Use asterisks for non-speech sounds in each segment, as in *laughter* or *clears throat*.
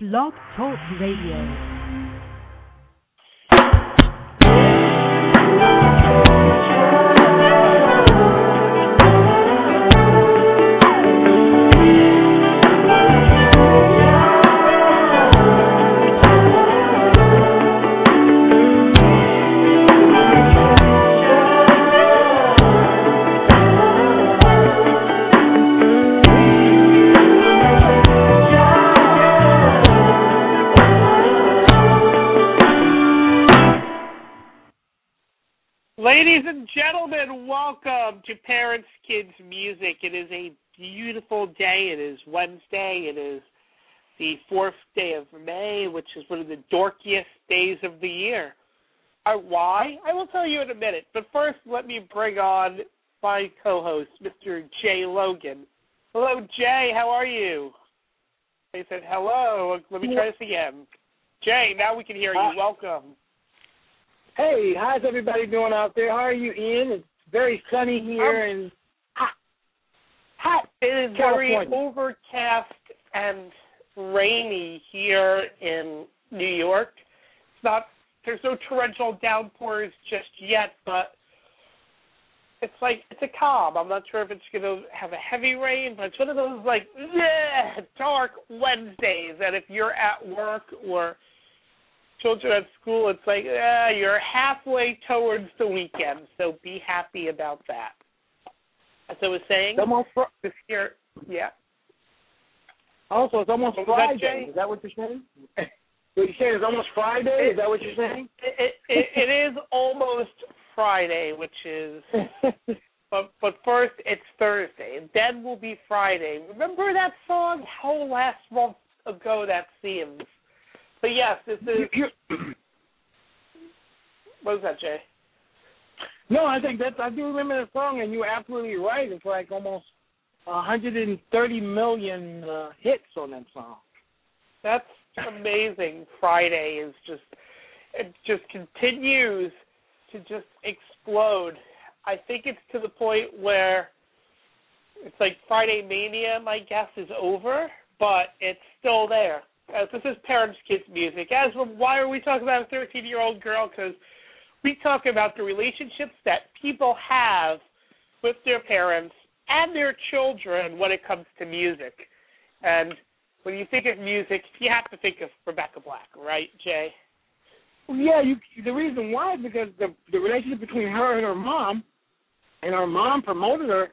Blog Talk Radio. Ladies and gentlemen, welcome to Parents Kids Music. It is a beautiful day. It is Wednesday. It is the fourth day of May, which is one of the dorkiest days of the year. Uh, why? I will tell you in a minute. But first, let me bring on my co-host, Mr. Jay Logan. Hello, Jay. How are you? They said hello. Let me try this again. Jay, now we can hear you. Welcome. Hey, how's everybody doing out there? How are you, Ian? It's very sunny here and hot. Hot. It is very overcast and rainy here in New York. It's not there's no torrential downpours just yet, but it's like it's a calm. I'm not sure if it's gonna have a heavy rain, but it's one of those like bleh, dark Wednesdays that if you're at work or children at school, it's like uh, you're halfway towards the weekend, so be happy about that. As I was saying, almost fr- this year, yeah. Also, it's almost What Friday. Jay? Is that what you're saying? what you saying? It's almost Friday. Is that what you're saying? It, it, it, it is almost Friday, which is, *laughs* but but first it's Thursday, and then will be Friday. Remember that song? How last month ago that seems. But yes, this is. *clears throat* What was that, Jay? no, I think that's. I do remember the song, and you're absolutely right. It's like almost 130 million uh, hits on that song. That's amazing. Friday is just it just continues to just explode. I think it's to the point where it's like Friday mania. My guess is over, but it's still there. As this is parents kids music. As for why are we talking about a 13 year old girl? Because we talk about the relationships that people have with their parents and their children when it comes to music. And when you think of music, you have to think of Rebecca Black, right, Jay? Yeah, you. The reason why is because the the relationship between her and her mom, and her mom promoted her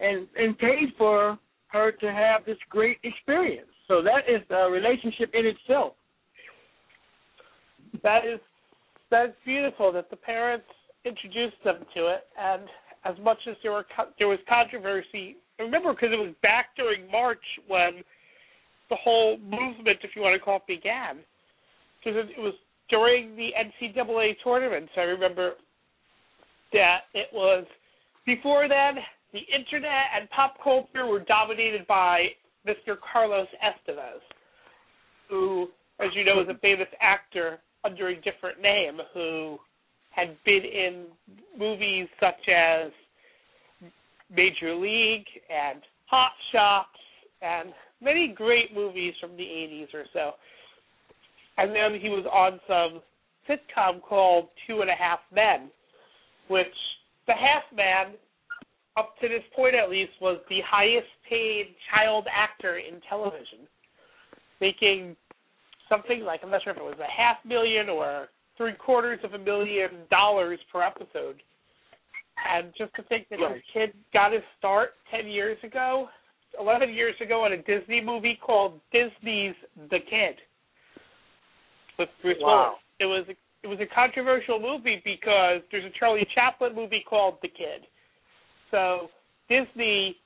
and and paid for her to have this great experience. So that is a relationship in itself. That is that's beautiful that the parents introduced them to it, and as much as there were there was controversy, remember because it was back during March when the whole movement, if you want to call it, began. Because it, was during the NCAA tournaments. I remember that it was before then. The internet and pop culture were dominated by Mr. Carlos Estevez, who, as you know, is a famous actor under a different name who had been in movies such as Major League and Hot Shots and many great movies from the 80s or so. And then he was on some sitcom called Two and a Half Men, which the half man, up to this point at least, was the highest paid child actor in television, making something like I'm not sure if it was a half million or three quarters of a million dollars per episode. And just to think that this kid got his start ten years ago, eleven years ago, in a Disney movie called Disney's The Kid with Bruce Wow. Willis. It was it was a controversial movie because there's a Charlie Chaplin movie called The Kid. So Disney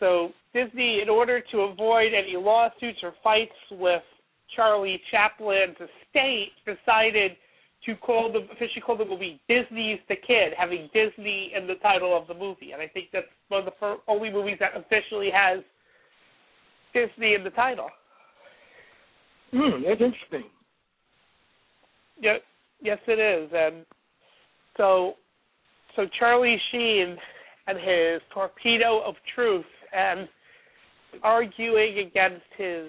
so Disney in order to avoid any lawsuits or fights with Charlie Chaplin's estate decided to call the officially call the movie Disney's The Kid, having Disney in the title of the movie, and I think that's one of the first, only movies that officially has Disney in the title. Hmm, that's interesting. Yeah, yes, it is, and so so Charlie Sheen and his torpedo of truth and arguing against his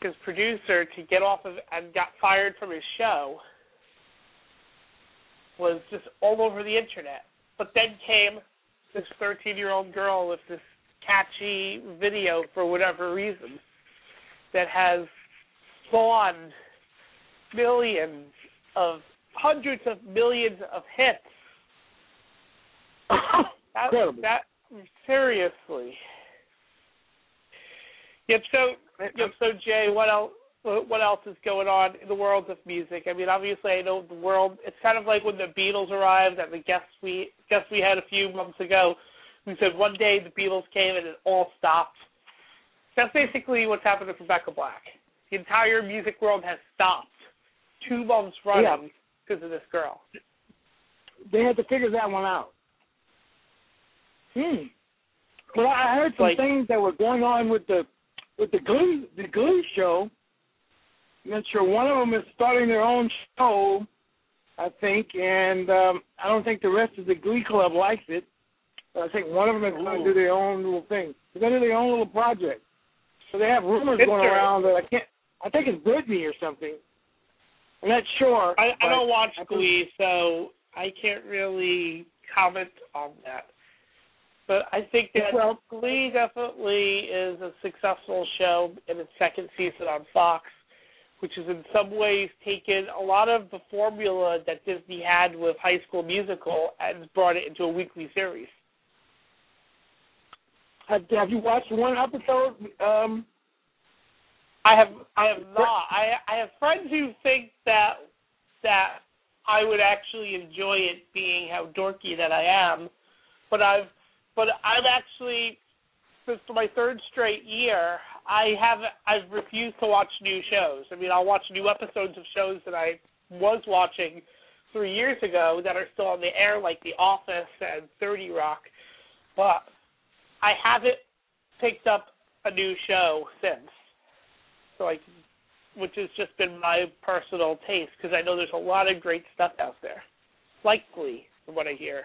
his producer to get off of and got fired from his show was just all over the internet. But then came this 13 year old girl with this catchy video for whatever reason that has spawned millions of hundreds of millions of hits. *coughs* that, that seriously. Yep. So, yep. So, Jay, what else? What else is going on in the world of music? I mean, obviously, I know the world. It's kind of like when the Beatles arrived and the guests we guests we had a few months ago. We said one day the Beatles came and it all stopped. That's basically what's happened with Rebecca Black. The entire music world has stopped two months running Yeah. because of this girl. They had to figure that one out. Hmm. But I I heard some Like- things that were going on with the with the Glee the Glee show. I'm not sure one of them is starting their own show, I think, and um, I don't think the rest of the Glee club likes it. But I think one of them is going to do their own little thing. They're going to do their own little project. So they have rumors going around that I can't. I think it's Britney or something. I'm not sure. I, I don't watch I Glee, so I can't really comment on that. But I think that Well- Glee definitely is a successful show in its second season on Fox, which has in some ways taken a lot of the formula that Disney had with High School Musical and brought it into a weekly series. Have, have you watched one episode? Um, I have I have not. I I have friends who think that that I would actually enjoy it being how dorky that I am, but I've but I've actually since my third straight year I have I've refused to watch new shows. I mean I'll watch new episodes of shows that I was watching three years ago that are still on the air like The Office and Thirty Rock, but I haven't picked up a new show since. So I, which has just been my personal taste because I know there's a lot of great stuff out there, like Glee, from what I hear.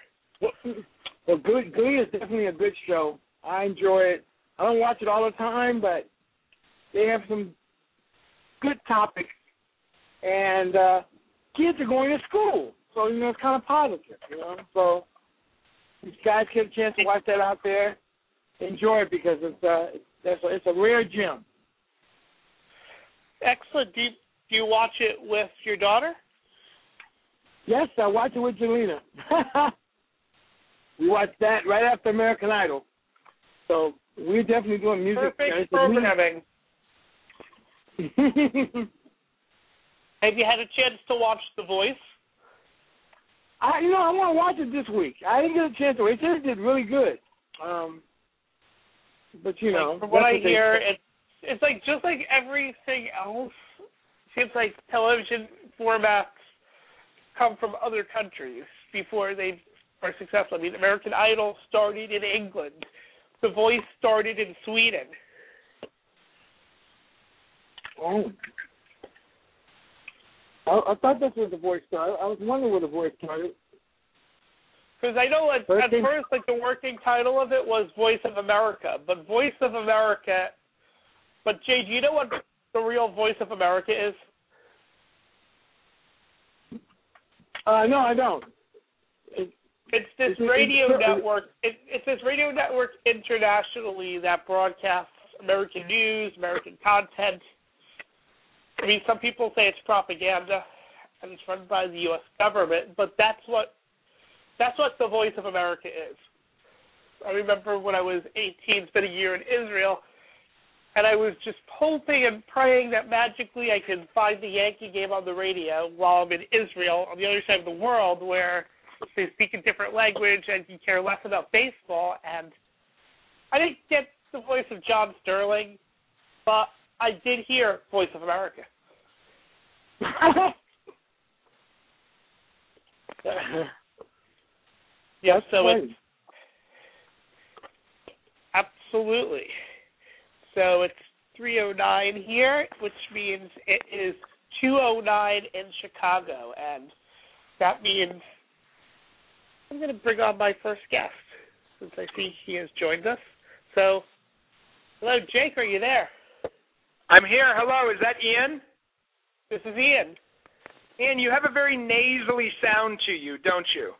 Glee, Glee is definitely a good show. I enjoy it. I don't watch it all the time, but they have some good topics, and uh, kids are going to school, so you know it's kind of positive, you know. So if you guys get a chance to watch that out there, enjoy it because it's uh, it's, it's a rare gem. Excellent. Do you, do you watch it with your daughter? Yes, I watch it with Jelena. *laughs* we watched that right after American Idol. So we're definitely doing music. Perfect programming. *laughs* *laughs* Have you had a chance to watch The Voice? I, you know, I want to watch it this week. I didn't get a chance to. It just did really good. Um, but you know, like, from what I they hear, it's it's like just like everything else. Seems like television formats come from other countries before they are successful. I mean, American Idol started in England. The Voice started in Sweden. Oh. I, I thought this was the voice started. I was wondering where the voice started. Because I know at, First at first, like the working title of it was Voice of America, but Voice of America. But Jay, do you know what the real Voice of America is? Uh, no, I don't. It, It's this radio network. It, it's this radio network internationally that broadcasts American news, American content. I mean, some people say it's propaganda, and it's run by the U.S. government, but that's what that's what the Voice of America is. I remember when I was 18, spent a year in Israel, and I was just hoping and praying that magically I could find the Yankee game on the radio while I'm in Israel on the other side of the world where they speak a different language and you care less about baseball. And I didn't get the voice of John Sterling, but I did hear Voice of America. *laughs* yeah, so it's absolutely. So it's 309 here, which means it is 209 in Chicago, and that means I'm going to bring on my first guest since I see he has joined us. So, hello, Jake, are you there? I'm here. Hello, is that Ian? This is Ian. Ian, you have a very nasally sound to you, don't you?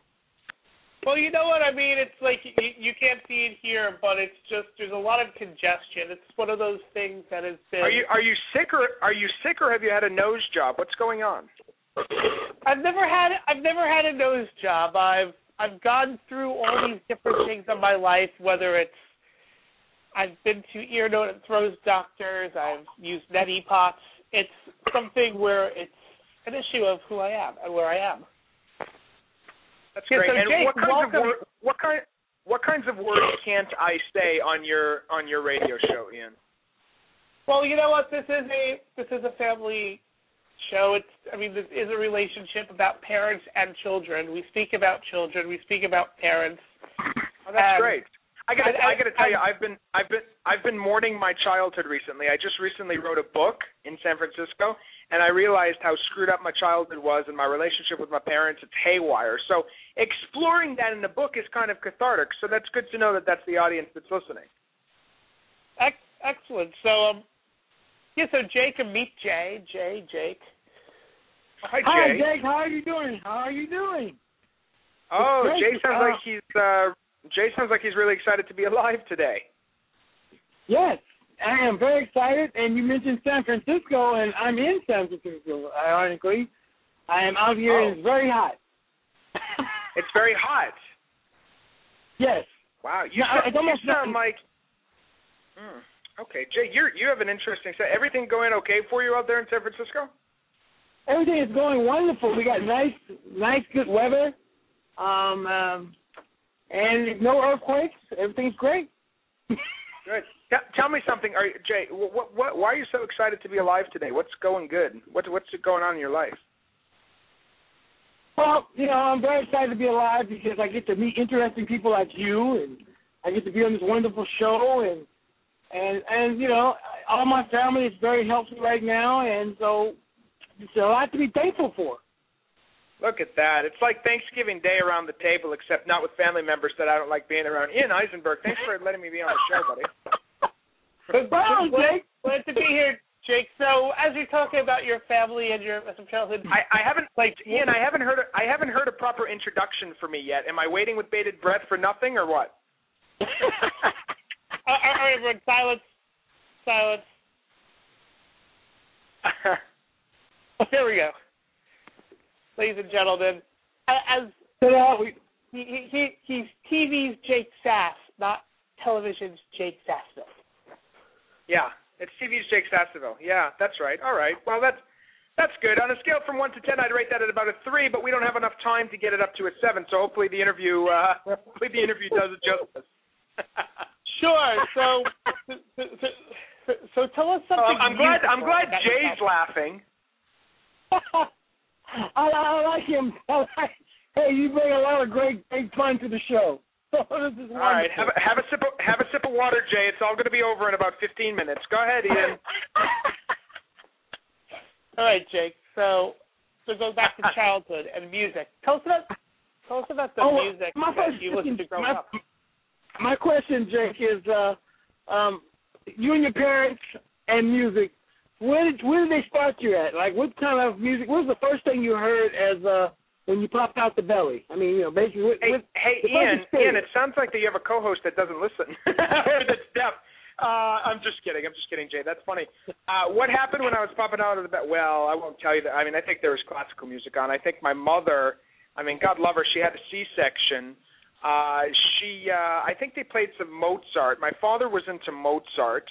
Well, you know what I mean. It's like you, you can't see it here, but it's just there's a lot of congestion. It's one of those things that has been. Are you are you sick or are you sick or have you had a nose job? What's going on? I've never had I've never had a nose job. I've I've gone through all these different things in my life, whether it's I've been to ear, nose, and throat doctors. I've used neti pots. It's something where it's an issue of who I am and where I am. That's Yeah, great. so and Jake, what kinds welcome. of wor- what kind what kinds of words can't I say on your on your radio show, Ian? Well, you know what? This is a this is a family show. It's I mean this is a relationship about parents and children. We speak about children. We speak about parents. Oh, that's Um, great. I got to I- I, got to tell I- you, I've been I've been I've been mourning my childhood recently. I just recently wrote a book in San Francisco, and I realized how screwed up my childhood was and my relationship with my parents. It's haywire. So exploring that in the book is kind of cathartic. So that's good to know that that's the audience that's listening. Excellent. So um, yeah. So Jake and meet Jay. Jay, Jake. Hi, Jay. Hi, Jake. How are you doing? How are you doing? Oh, Jay sounds Uh, like he's uh Jay sounds like he's really excited to be alive today. Yes, I am very excited. And you mentioned San Francisco, and I'm in San Francisco. Ironically, I am out here, Oh. and it's very hot. *laughs* It's very hot. yes. Wow, you No, sound, you sound like. Hmm. Okay, Jay, you you have an interesting. set. everything going okay for you out there in San Francisco? Everything is going wonderful. We got nice, nice, good weather, um, um, and no earthquakes. Everything's great. *laughs* Good. T- tell me something, are you, Jay? What, what why are you so excited to be alive today? What's going good? What what's going on in your life? Well, you know, I'm very excited to be alive because I get to meet interesting people like you, and I get to be on this wonderful show, and and and you know, all my family is very healthy right now, and so it's a lot to be thankful for. Look at that. It's like Thanksgiving Day around the table, except not with family members that I don't like being around. Ian Eisenberg, thanks for letting me be on the show, buddy. *laughs* But Well, glad, Jake. glad to be here, Jake. So as you're talking about your family and your some childhood, I, I haven't like Ian, I haven't heard a, I haven't heard a proper introduction for me yet. Am I waiting with bated breath for nothing or what? *laughs* all right, everyone, silence, silence. *laughs* Here we go, ladies and gentlemen. As he, he, he he's TV's Jake Sass, not television's Jake Sasseville. yeah, it's TV's Jake Sasseville. Yeah, that's right. All right. Well, that's that's good. On a scale from one to ten, I'd rate that at about a three, but we don't have enough time to get it up to a seven. So hopefully the interview uh, *laughs* hopefully the interview does it justice. *laughs* Sure. So, so, so, so, so tell us something. Uh, I'm glad I'm glad Jay's laughing. *laughs* I, I like him. *laughs* I like, hey, you bring a lot of great, great fun to the show. *laughs* this is wonderful. All right, have a, have a sip of have a sip of water, Jay. It's all going to be over in about 15 minutes. Go ahead, Ian. All right, Jake. So, so go back to childhood and music. Tell us about tell us about the Oh, music my that you listened to growing my, up. My question, Jake, is uh, um, you and your parents and music. Where did where did they start you at? Like, what kind of music? What was the first thing you heard as uh, when you popped out the belly? I mean, you know, basically. What, Hey, what, hey, Ian. Ian, it sounds like that you have a co-host that doesn't listen or that's deaf. Uh, I'm just kidding. I'm just kidding, Jay. That's funny. Uh, what happened when I was popping out of the bed? Well, I won't tell you that. I mean, I think there was classical music on. I think my mother. I mean, God love her. She had a C-section. Uh, she. Uh, I think they played some Mozart. My father was into Mozart.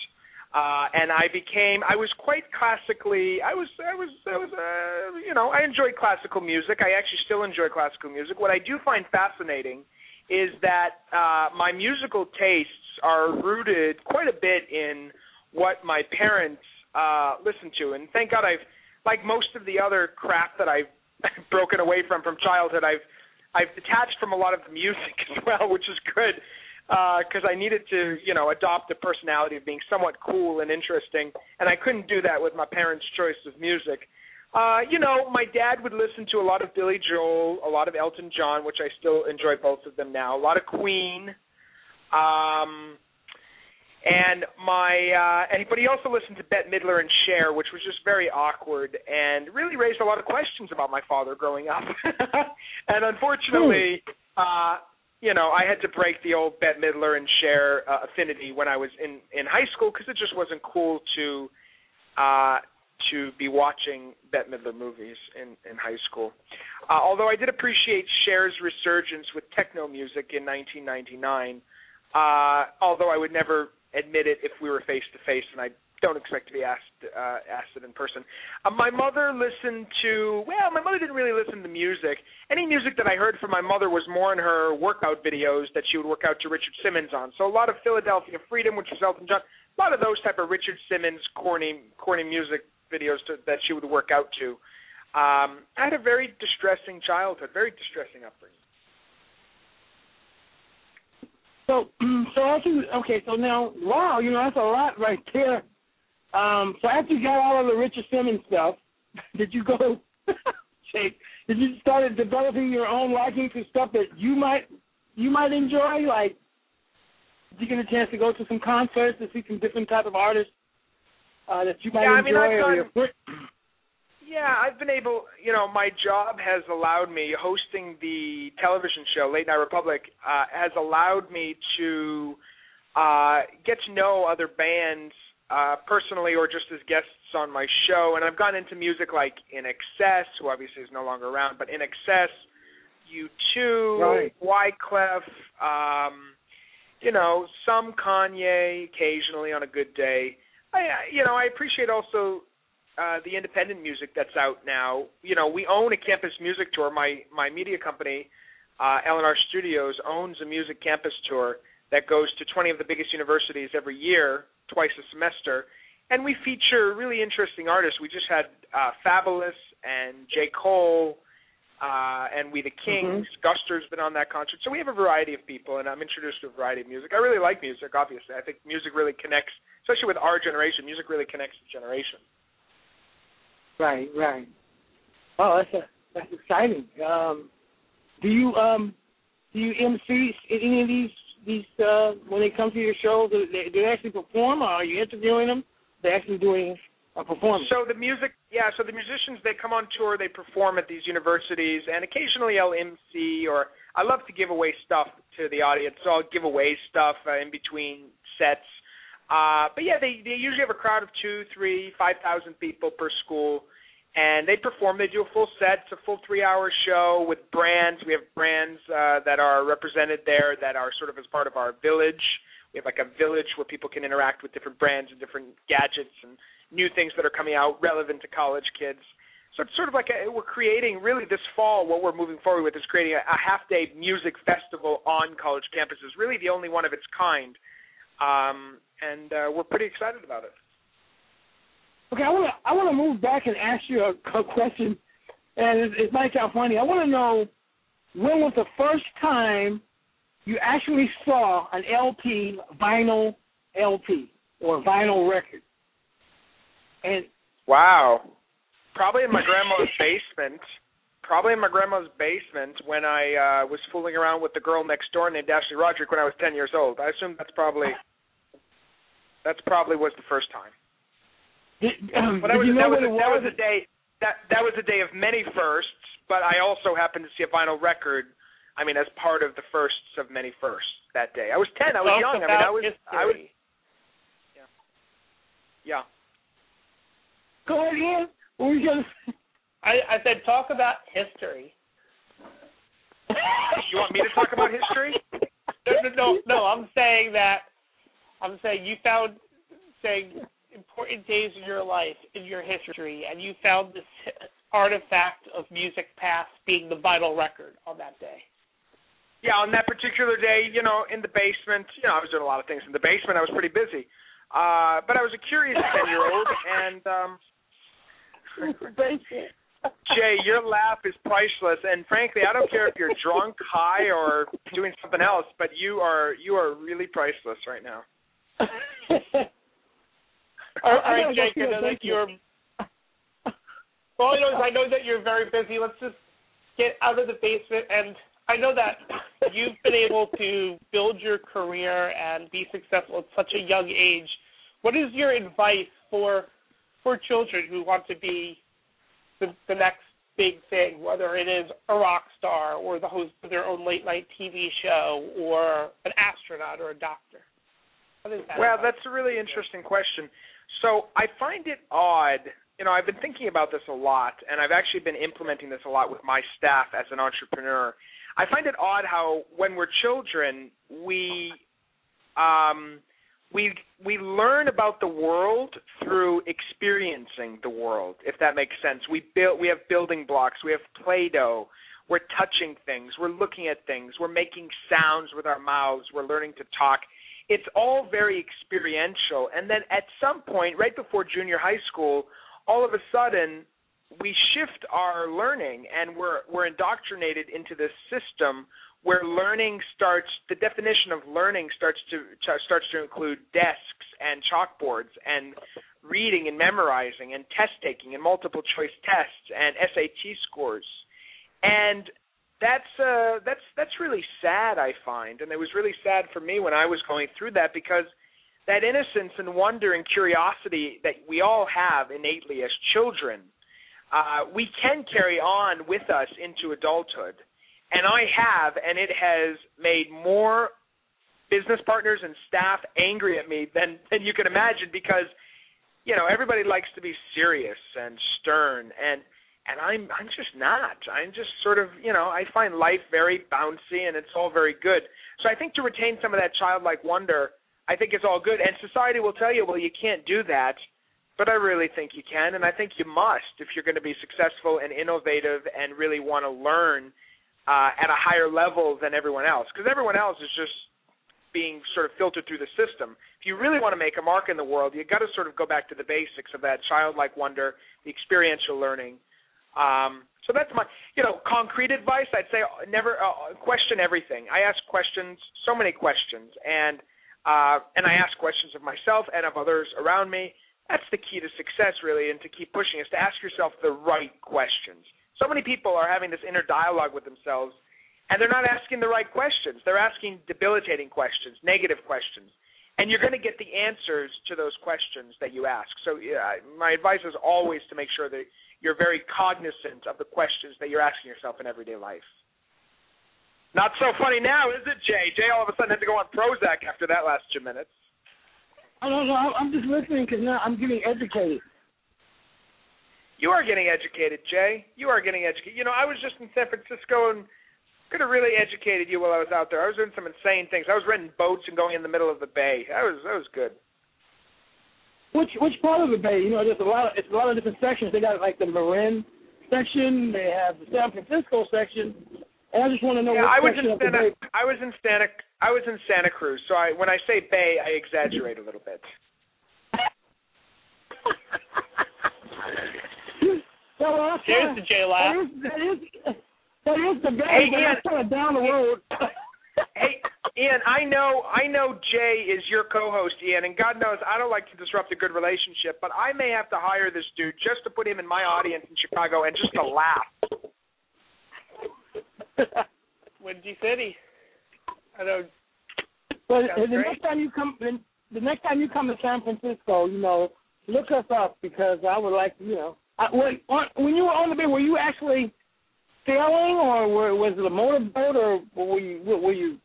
Uh, and I became, I was quite classically, I was, I was, I was, uh, you know, I enjoyed classical music. I actually still enjoy classical music. What I do find fascinating is that uh, my musical tastes are rooted quite a bit in what my parents uh listen to and thank God I've like most of the other crap that I've *laughs* broken away from from childhood I've I've detached from a lot of the music *laughs* as well which is good because uh, I needed to, you know, adopt a personality of being somewhat cool and interesting, and I couldn't do that with my parents' choice of music. Uh, you know, my dad would listen to a lot of Billy Joel, a lot of Elton John, which I still enjoy both of them now, a lot of Queen. Um, and my uh and but he also listened to Bette Midler and Cher, which was just very awkward and really raised a lot of questions about my father growing up. *laughs* and unfortunately, uh you know, I had to break the old Bette Midler and Cher uh, affinity when I was in in high school because it just wasn't cool to uh to be watching Bette Midler movies in in high school. Uh, although I did appreciate Cher's resurgence with techno music in 1999. Uh, although I would never admit it if we were face to face, and I don't expect to be asked uh, asked it in person. Uh, my mother listened to well, my mother didn't really listen to music. Any music that I heard from my mother was more in her workout videos that she would work out to Richard Simmons on. So a lot of Philadelphia Freedom, which was Elton John, a lot of those type of Richard Simmons corny corny music videos to, that she would work out to. Um, I had a very distressing childhood, very distressing upbringing. So, so after okay, so now, wow, you know that's a lot right there. Um, so after you got all of the Richard Simmons stuff, *laughs* did you go? *laughs* Jake, did you start developing your own liking for stuff that you might you might enjoy? Like, did you get a chance to go to some concerts to see some different type of artists uh, that you might yeah, enjoy? I mean, I've done, *clears throat* yeah, I've been able. You know, my job has allowed me hosting the television show Late Night Republic uh, has allowed me to uh, get to know other bands uh, personally or just as guests on my show. And I've gone into music like INXS, who obviously is no longer around, but INXS, U2, right. Wyclef, um, you know, some Kanye occasionally on a good day. I, you know, I appreciate also uh, the independent music that's out now. You know, we own a campus music tour. My my media company, uh, LNR Studios, owns a music campus tour that goes to 20 of the biggest universities every year twice a semester, and we feature really interesting artists. We just had uh, Fabolous and J. Cole uh, and We the Kings. Mm-hmm. Guster's been on that concert, so we have a variety of people, and I'm introduced to a variety of music. I really like music. Obviously, I think music really connects, especially with our generation. Music really connects the generation. Right, right. Oh, that's a, that's exciting. Um, do you um, do you MC any of these these uh, when they come to your show? Do they, do they actually perform, or are you interviewing them? They're actually doing a performance. So the music, yeah. So the musicians they come on tour, they perform at these universities, and occasionally I'll MC or I love to give away stuff to the audience. So I'll give away stuff uh, in between sets. Uh, but yeah, they they usually have a crowd of two, three, five thousand people per school and they perform. They do a full set. It's a full three-hour show with brands. We have brands uh, that are represented there that are sort of as part of our village. We have like a village where people can interact with different brands and different gadgets and new things that are coming out relevant to college kids. So it's sort of like a, we're creating really this fall. What we're moving forward with is creating a, a half-day music festival on college campuses. Really, the only one of its kind, um, and uh, we're pretty excited about it. Okay, I want to I want to move back and ask you a, a question, and it, it might sound funny. I want to know when was the first time you actually saw an LP, vinyl LP or vinyl record? And wow, probably in my grandma's *laughs* basement. Probably in my grandma's basement when I uh was fooling around with the girl next door named Ashley Roderick when I was ten years old. I assume that's probably that's probably was the first time. Did, um, well, that was, you know that was, what it that was? was a day that that was a day of many firsts, but I also happened to see a vinyl record. I mean, as part of the firsts of many firsts that day. I was ten. I was young. I mean, I was. history. I was. Yeah. Go ahead, Ian. What were you gonna say? I, I said talk about history. You want me to talk about history? No, no, no, no. I'm saying that. I'm saying you found saying important days in your life, in your history, and you found this artifact of music past being the vinyl record on that day. Yeah, on that particular day, you know, in the basement, you know, I was doing a lot of things in the basement. I was pretty busy. Uh, but I was a curious ten year old, *laughs* and um, Jay, your laugh is priceless, and frankly, I don't care if you're drunk, high, or doing something else, but you are you are really priceless right now. *laughs* Oh, all right, Jake, I know that you're. *laughs* Well, you know, I know that you're very busy. Let's just get out of the basement, and I know that *laughs* you've been able to build your career and be successful at such a young age. What is your advice for for children who want to be the, the next big thing, whether it is a rock star or the host of their own late night TV show or an astronaut or a doctor? Well, that's a really interesting question. So I find it odd. You know, I've been thinking about this a lot, and I've actually been implementing this a lot with my staff as an entrepreneur. I find it odd how when we're children, we um, we we learn about the world through experiencing the world if that makes sense. We build we have building blocks. We have play-doh. We're touching things. We're looking at things. We're making sounds with our mouths. We're learning to talk it's all very experiential. And then at some point right before junior high school all of a sudden we shift our learning and we're we're indoctrinated into this system where learning starts the definition of learning starts to starts to include desks and chalkboards and reading and memorizing and test taking and multiple choice tests and SAT scores. And that's uh that's that's really sad I find. And it was really sad for me when I was going through that because that innocence and wonder and curiosity that we all have innately as children uh we can carry on with us into adulthood. And I have, and it has made more business partners and staff angry at me than than you can imagine because you know everybody likes to be serious and stern. And and I'm I'm just not. I'm just sort of you know I find life very bouncy and it's all very good. So I think to retain some of that childlike wonder, I think it's all good. And society will tell you, well, you can't do that, but I really think you can, and I think you must if you're going to be successful and innovative and really want to learn uh, at a higher level than everyone else because everyone else is just being sort of filtered through the system. If you really want to make a mark in the world, you've got to sort of go back to the basics of that childlike wonder, the experiential learning. Um, so that's my, you know, concrete advice. I'd say never uh, question everything. I ask questions, so many questions, and uh, and I ask questions of myself and of others around me. That's the key to success, really, and to keep pushing is to ask yourself the right questions. So many people are having this inner dialogue with themselves, and they're not asking the right questions. They're asking debilitating questions, negative questions, and you're going to get the answers to those questions that you ask. So, yeah, my advice is always to make sure that you're very cognizant of the questions that you're asking yourself in everyday life. Not so funny now, is it, Jay? Jay all of a sudden had to go on Prozac after that last two minutes. I don't know. I'm just listening because now I'm getting educated. You are getting educated, Jay. You are getting educated. You know, I was just in San Francisco and could have really educated you while I was out there. I was doing some insane things. I was renting boats and going in the middle of the bay. That was that was good. Which which part of the bay? You know, there's a lot of it's a lot of different sections. They got like the Marin section. They have the San Francisco section. And I just want to know. Yeah, I was in Santa. I was in Santa. I was in Santa Cruz. So I when I say bay, I exaggerate a little bit. *laughs* well, Cheers to Jay That is, that is, that is the best. Hey, but Ian. that's kind of down the road. Hey, Ian, I know I know Jay is your co-host, Ian, and God knows I don't like to disrupt a good relationship, but I may have to hire this dude just to put him in my audience in Chicago and just to laugh. *laughs* Windy City. I know. But Sounds the great. next time you come, the next time you come to San Francisco, you know, look us up because I would like, you know, I, when on, when you were on the bay, were you actually sailing or were, was it a motorboat or were you were you?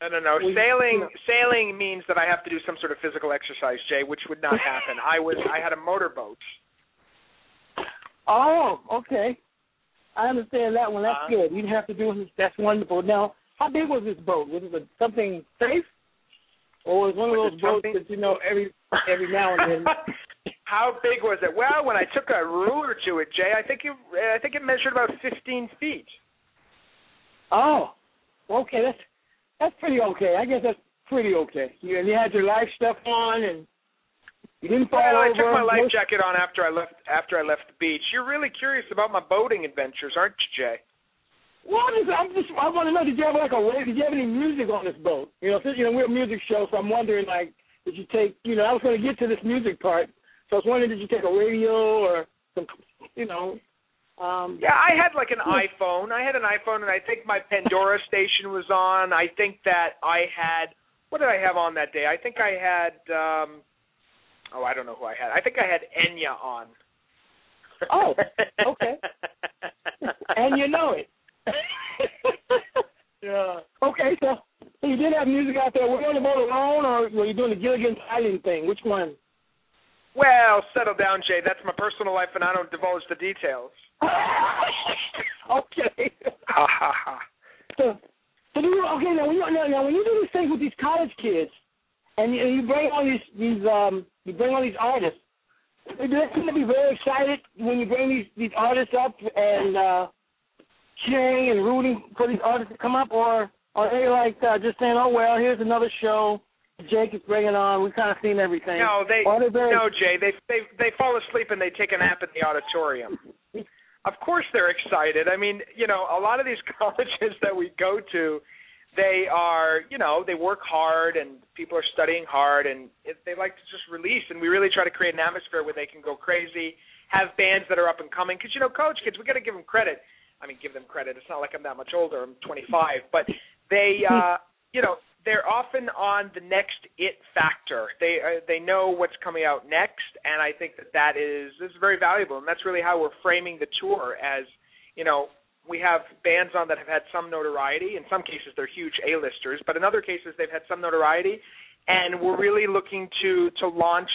No, no, no. We- Sailing no. sailing means that I have to do some sort of physical exercise, Jay, which would not happen. I was I had a motorboat. Oh, okay. I understand that one. That's Uh, good. You didn't have to do it. That's wonderful. Now, how big was this boat? Was it a, something safe, or was it one of Was those boats something- that you know every every now and then? *laughs* How big was it? Well, when I took a ruler to it, Jay, I think it I think it measured about 15 feet. Oh, okay. That's that's pretty okay. I guess that's pretty okay. You you had your life stuff on, and You didn't fall well, I took my life jacket on after I left after I left the beach. You're really curious about my boating adventures, aren't you, Jay? Well, I'm just, I'm just, I want to know, did you have like a, ra- did you have any music on this boat? You know, since, you know, we're a music show, so I'm wondering, like, did you take, you know, I was going to get to this music part, so I was wondering, did you take a radio or some, you know, um, Yeah, I had like an iPhone. I had an iPhone, and I think my Pandora *laughs* station was on. I think that I had what did I have on that day? I think I had um oh, I don't know who I had. I think I had Enya on. Oh, *laughs* okay. and you know it. *laughs* yeah. Okay, so, so you did have music out there. Were you on the boat alone, or were you doing the Gilligan's Island thing? Which one? Well, settle down, Jay. That's my personal life, and I don't divulge the details. *laughs* okay. Ha ha ha. So, so do you, okay now when you now, now when you do these things with these college kids, and you, and you bring all these these um you bring all these artists, do they seem to be very excited when you bring these these artists up and uh cheering and rooting for these artists to come up, or are they like uh, just saying, oh well, here's another show Jake is bringing on, We've kind of seen everything. No, they they no, Jay. They they they fall asleep and they take a nap in the auditorium. Of course, they're excited. I mean, you know, a lot of these *laughs* colleges that we go to, they are, you know, they work hard and people are studying hard and it, they like to just release. And we really try to create an atmosphere where they can go crazy, have bands that are up and coming. Because you know, college kids, we got to give them credit. I mean, give them credit. It's not like I'm that much older. I'm 25, but they, *laughs* uh, you know, they're often on the next it factor. They uh, they know what's coming out next, and I think that that is this is very valuable, and that's really how we're framing the tour. As you know, we have bands on that have had some notoriety. In some cases, they're huge A-listers, but in other cases, they've had some notoriety, and we're really looking to to launch.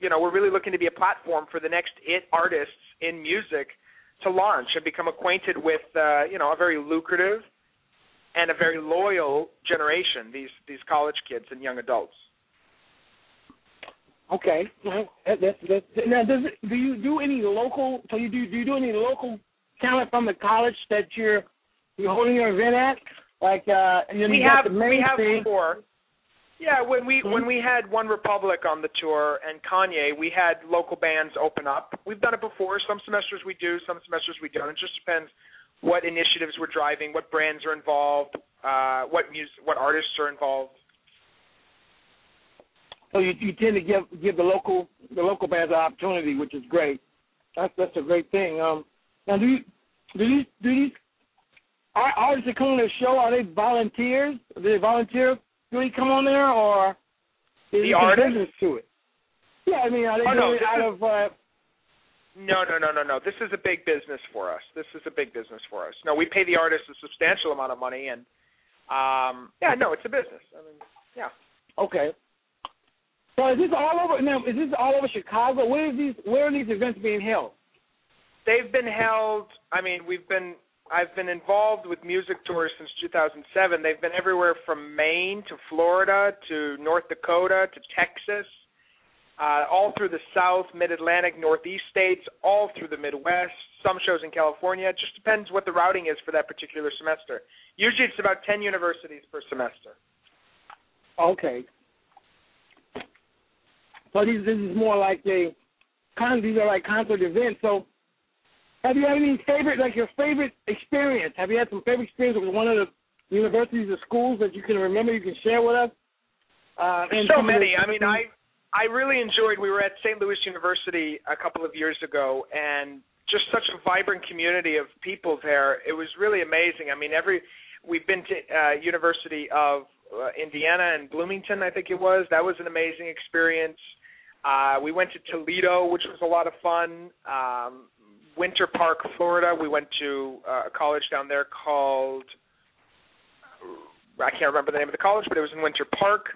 You know, we're really looking to be a platform for the next it artists in music to launch and become acquainted with uh, you know a very lucrative and a very loyal generation these these college kids and young adults. Okay, well, that, that's that's now. Does it, do you do any local? So you do do you do any local talent from the college that you're you're holding your event at? Like uh, you know, we have we have thing. before. Yeah, when we Mhm. when we had OneRepublic on the tour and Kanye, we had local bands open up. We've done it before. Some semesters we do, some semesters we don't. It just depends what initiatives we're driving, what brands are involved, uh, what music, what artists are involved. So you you tend to give give the local the local bands an opportunity, which is great. That's that's a great thing. Um, now do you do these do these ar- artists that come on the show are they volunteers? Do they volunteer? Do they come on there or is The artists? business to it? Yeah, I mean, are they Oh, no, doing it this out is- of? Uh, No, no, no, no, no. This is a big business for us. This is a big business for us. No, we pay the artists a substantial amount of money, and um, yeah, no, it's a business. I mean, yeah. Okay. So is this all over now? Is this all over Chicago? Where is these? Where are these events being held? They've been held. I mean, we've been. I've been involved with music tours since 2007. They've been everywhere from Maine to Florida to North Dakota to Texas, uh, all through the South, Mid Atlantic, Northeast states, all through the Midwest. Some shows in California. It just depends what the routing is for that particular semester. Usually, it's about 10 universities per semester. Okay. So these this is more like a con these are like concert events. So have you had any favorite like your favorite experience? Have you had some favorite experience with one of the universities or schools that you can remember you can share with us? Uh and so the- many. I mean, I I really enjoyed. We were at St. Louis University a couple of years ago, and just such a vibrant community of people there. It was really amazing. I mean, every we've been to uh, University of uh, Indiana and Bloomington, I think it was. That was an amazing experience. Uh, we went to Toledo, which was a lot of fun. Um, Winter Park, Florida. We went to uh, a college down there called I can't remember the name of the college, but it was in Winter Park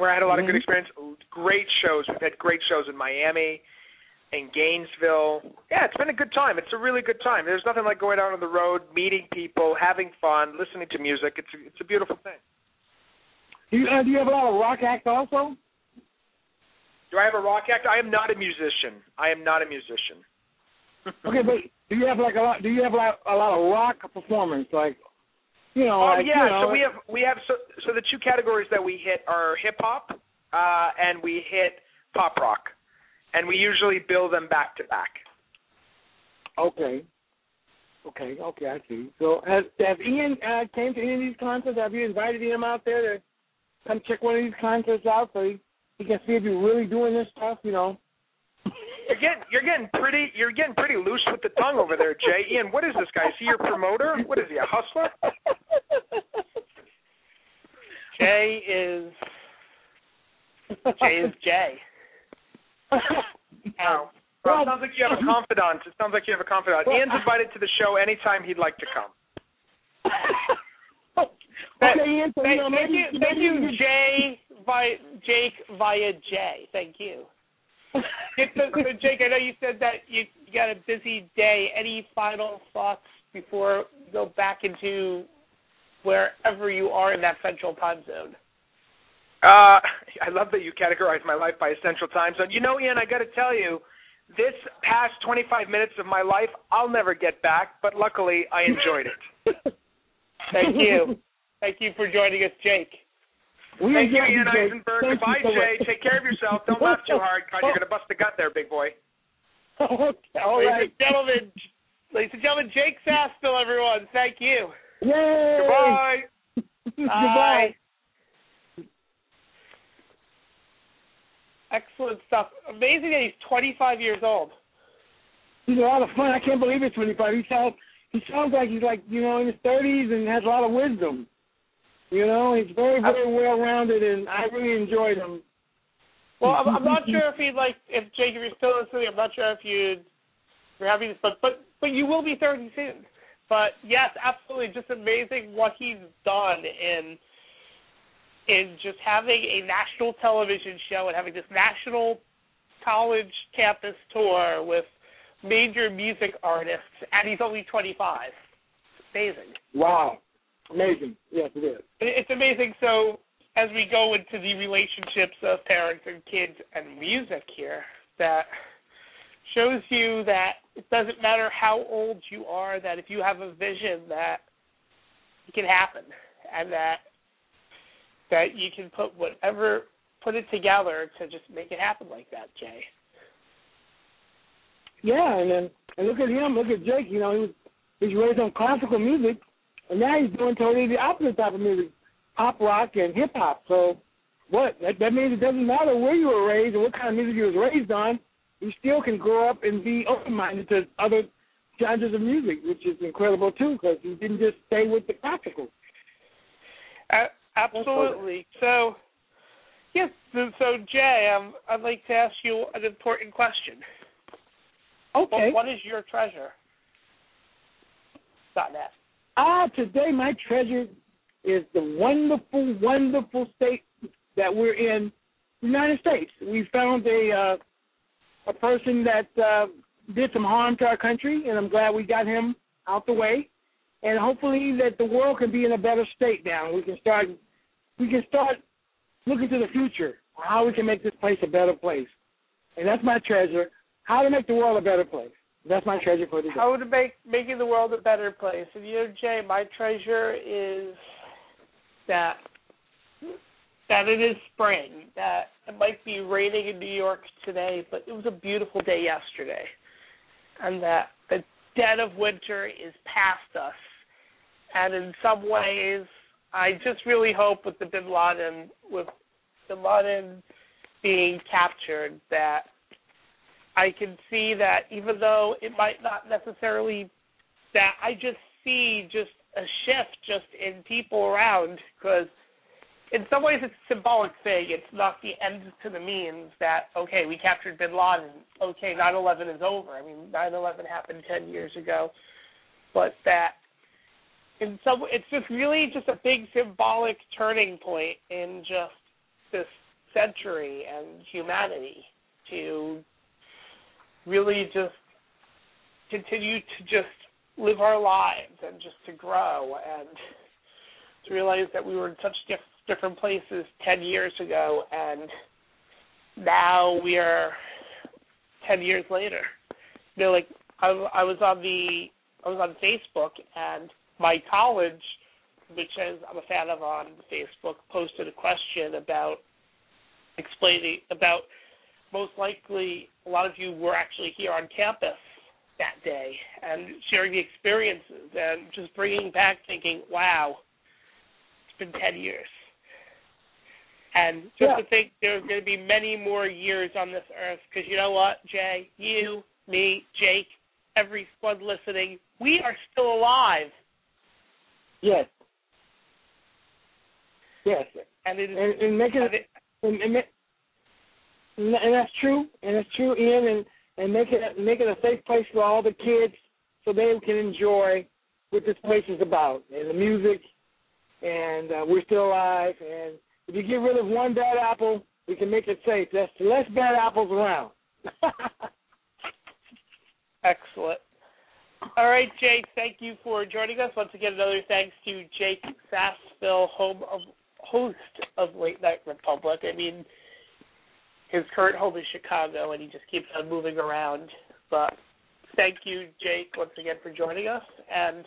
where I had a lot of good Mhm. experience. Great shows. We've had great shows in Miami, in Gainesville. Yeah, it's been a good time. It's a really good time. There's nothing like going out on the road, meeting people, having fun, listening to music. It's a, it's a beautiful thing. Do you, uh, do you have a lot of rock acts also? Do I have a rock act? I am not a musician. I am not a musician. *laughs* Okay, but do you have like a lot? Do you have like a lot of rock performance? Like, you know, Oh like, yeah, you know, so we have we have so so the two categories that we hit are hip hop, uh, and we hit pop rock, and we usually bill them back to back. Okay. Okay, okay, I see. So has has Ian uh, came to any of these concerts? Have you invited him out there to come check one of these concerts out so he, he can see if you're really doing this stuff, you know? You're getting you're getting pretty you're getting pretty loose with the tongue over there, Jay. Ian, what is this guy? Is he your promoter? What is he, a hustler? Jay is Jay is Jay. Wow. Well, it sounds like you have a confidant. It sounds like you have a confidant. Ian's invited to the show anytime he'd like to come. okay, Ian, so, you Thank, know, thank you, maybe thank you, could- Jay via Jake via Jay. Thank you. So Jake, I know you said that you, you got a busy day. Any final thoughts before you go back into wherever you are in that central time zone? Uh, I love that you categorize my life by a central time zone. You know, Ian, I got to tell you, this past 25 minutes of my life, I'll never get back, but luckily I enjoyed it. *laughs* Thank you. Thank you for joining us, Jake. We Thank you, enjoyed Ian Eisenberg. Thank you Goodbye, so Jay. Take care of yourself. Don't laugh too hard, because you're going to bust a gut there, big boy. *laughs* okay, all ladies right. and gentlemen, ladies and gentlemen, Jake Sasseville, everyone. Thank you. Yay! Goodbye. *laughs* Goodbye. Excellent stuff. Amazing that he's 25 years old. He's a lot of fun. I can't believe he's 25. He sounds he sounds like he's like you know in his 30s and has a lot of wisdom. You know, he's very very well rounded, and I really enjoyed him. Well, I'm, I'm not sure if he'd like if Jake, if you're still listening, I'm not sure if you'd you're having this, but but but you will be 30 soon. But yes, absolutely, just amazing what he's done in in just having a national television show and having this national college campus tour with major music artists, and he's only 25. It's amazing. Wow, amazing. Yes, it is. It's amazing. So as we go into the relationships of parents and kids and music here, that shows you that it doesn't matter how old you are, that if you have a vision that it can happen and that that you can put whatever put it together to just make it happen like that, Jay. Yeah, and then and look at him. Look at Jake. You know, he was he's raised on classical music, and now he's doing totally the opposite type of music, pop rock and hip hop. So what? That, that means it doesn't matter where you were raised or what kind of music you was raised on. You still can grow up and be open minded to other genres of music, which is incredible too, because he didn't just stay with the classical. Uh, absolutely. So, yes. So, so Jay, um, I'd like to ask you an important question. Okay. What, what is your treasure? Dot net. Ah, today my treasure is the wonderful, wonderful state that we're in, the United States. We found a uh, a person that uh, did some harm to our country, and I'm glad we got him out the way. And hopefully that the world can be in a better state now. We can start we can start looking to the future, how we can make this place a better place. And that's my treasure. How to make the world a better place. That's my treasure for today. How to make making the world a better place. And you know, Jay, my treasure is that that it is spring. That it might be raining in New York today, but it was a beautiful day yesterday. And that the dead of winter is past us. And in some ways I just really hope with the bin Laden with bin Laden being captured that I can see that even though it might not necessarily that I just see just a shift just in people around because in some ways it's a symbolic thing. It's not the end to the means that okay, we captured bin Laden. Okay, 9/11 is over. I mean, 9/11 happened 10 years ago, but that in some it's just really just a big symbolic turning point in just this century and humanity to really just continue to just live our lives and just to grow and to realize that we were in such diff- different places 10 years ago and now we are 10 years later. You know, like I, I was on the I was on Facebook and my college, which is I'm a fan of on Facebook, posted a question about explaining about most likely a lot of you were actually here on campus that day and sharing the experiences and just bringing back thinking, wow, it's been 10 years. And just Yeah. to think there's going to be many more years on this earth because you know what, Jay? You, me, Jake, every squad listening, we are still alive. Yes. Yes. And it is. And, and make and it, it- and, and, that's true, and that's true, Ian, and and make it make it a safe place for all the kids so they can enjoy what this place is about and the music, and uh, we're still alive. And if you get rid of one bad apple, we can make it safe. There's less bad apples around. *laughs* Excellent. All right, Jake, thank you for joining us. Once again, another thanks to Jake Sasseville, home of host of Late Night Republic. I mean, his current home is Chicago, and he just keeps on moving around. But thank you, Jake, once again for joining us, and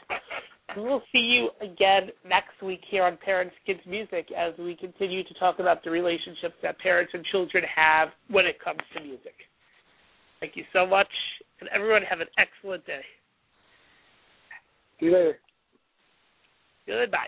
we will see you again next week here on Parents Kids Music as we continue to talk about the relationships that parents and children have when it comes to music. Thank you so much, and everyone have an excellent day. See you later. Goodbye.